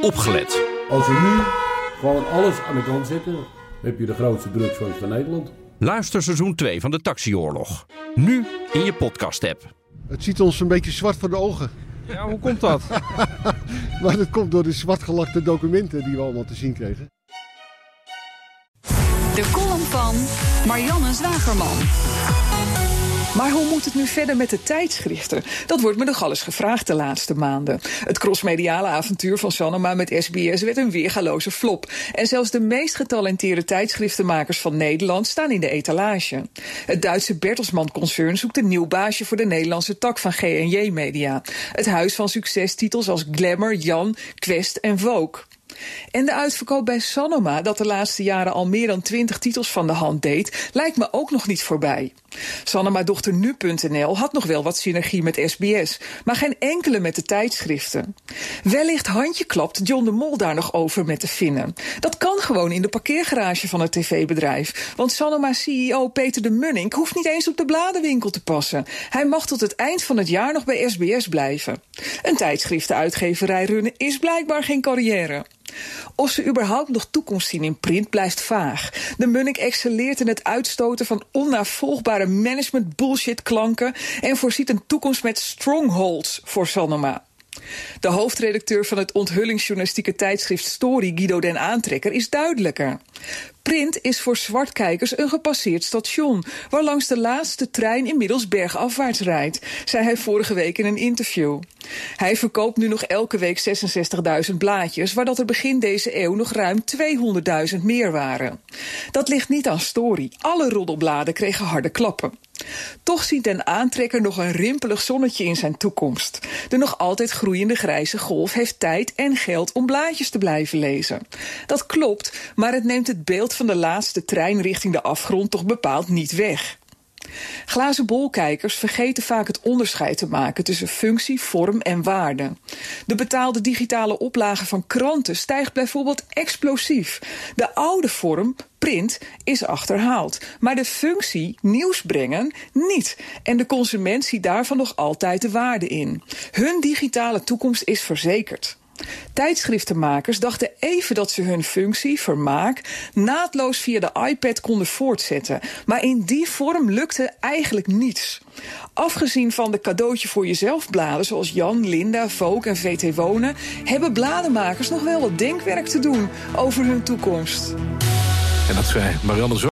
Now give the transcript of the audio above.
opgelet. Als we nu gewoon alles aan de kant zetten, heb je de grootste drugsfans van Nederland. Luister seizoen 2 van de Taxioorlog. Nu in je podcast-app. Het ziet ons een beetje zwart voor de ogen. Ja, hoe komt dat? Maar dat komt door de zwartgelakte documenten die we allemaal te zien kregen. De column van Marianne Zwagerman. Maar hoe moet het nu verder met de tijdschriften? Dat wordt me nogal eens gevraagd de laatste maanden. Het crossmediale avontuur van Sanoma met SBS werd een weergaloze flop. En zelfs de meest getalenteerde tijdschriftenmakers van Nederland staan in de etalage. Het Duitse Bertelsmann-concern zoekt een nieuw baasje voor de Nederlandse tak van G&J Media. Het huis van succestitels als Glamour, Jan, Quest en Vogue. En de uitverkoop bij Sanoma, dat de laatste jaren al meer dan 20 titels van de hand deed, lijkt me ook nog niet voorbij. Sanoma-dochter nu.nl had nog wel wat synergie met SBS, maar geen enkele met de tijdschriften. Wellicht handjeklapt John de Mol daar nog over met de Finnen. Dat kan gewoon in de parkeergarage van het tv-bedrijf, want Sanoma-CEO Peter de Munning hoeft niet eens op de bladenwinkel te passen. Hij mag tot het eind van het jaar nog bij SBS blijven. Een tijdschriftenuitgeverij runnen is blijkbaar geen carrière. Of ze überhaupt nog toekomst zien in print blijft vaag. De Munnik excelleert in het uitstoten van onnavolgbare management bullshit klanken en voorziet een toekomst met strongholds voor Sanoma. De hoofdredacteur van het onthullingsjournalistieke tijdschrift Story, Guido den Aantrekker, is duidelijker. Print is voor zwartkijkers een gepasseerd station, waarlangs de laatste trein inmiddels bergafwaarts rijdt, zei hij vorige week in een interview. Hij verkoopt nu nog elke week 66.000 blaadjes, waar dat er begin deze eeuw nog ruim 200.000 meer waren. Dat ligt niet aan Story. Alle roddelbladen kregen harde klappen. Toch ziet Den Aantrekker nog een rimpelig zonnetje in zijn toekomst. De nog altijd groeiende grijze golf heeft tijd en geld om blaadjes te blijven lezen. Dat klopt, maar het neemt het beeld van de laatste trein richting de afgrond toch bepaald niet weg. Glazen bolkijkers vergeten vaak het onderscheid te maken tussen functie, vorm en waarde. De betaalde digitale oplage van kranten stijgt bijvoorbeeld explosief. De oude vorm, is achterhaald. Maar de functie, nieuws brengen, niet. En de consument ziet daarvan nog altijd de waarde in. Hun digitale toekomst is verzekerd. Tijdschriftenmakers dachten even dat ze hun functie, vermaak, naadloos via de iPad konden voortzetten. Maar in die vorm lukte eigenlijk niets. Afgezien van de cadeautje voor jezelf bladen, zoals Jan, Linda, Vogue en VT Wonen, hebben bladenmakers nog wel wat denkwerk te doen over hun toekomst. En dat zei Marianne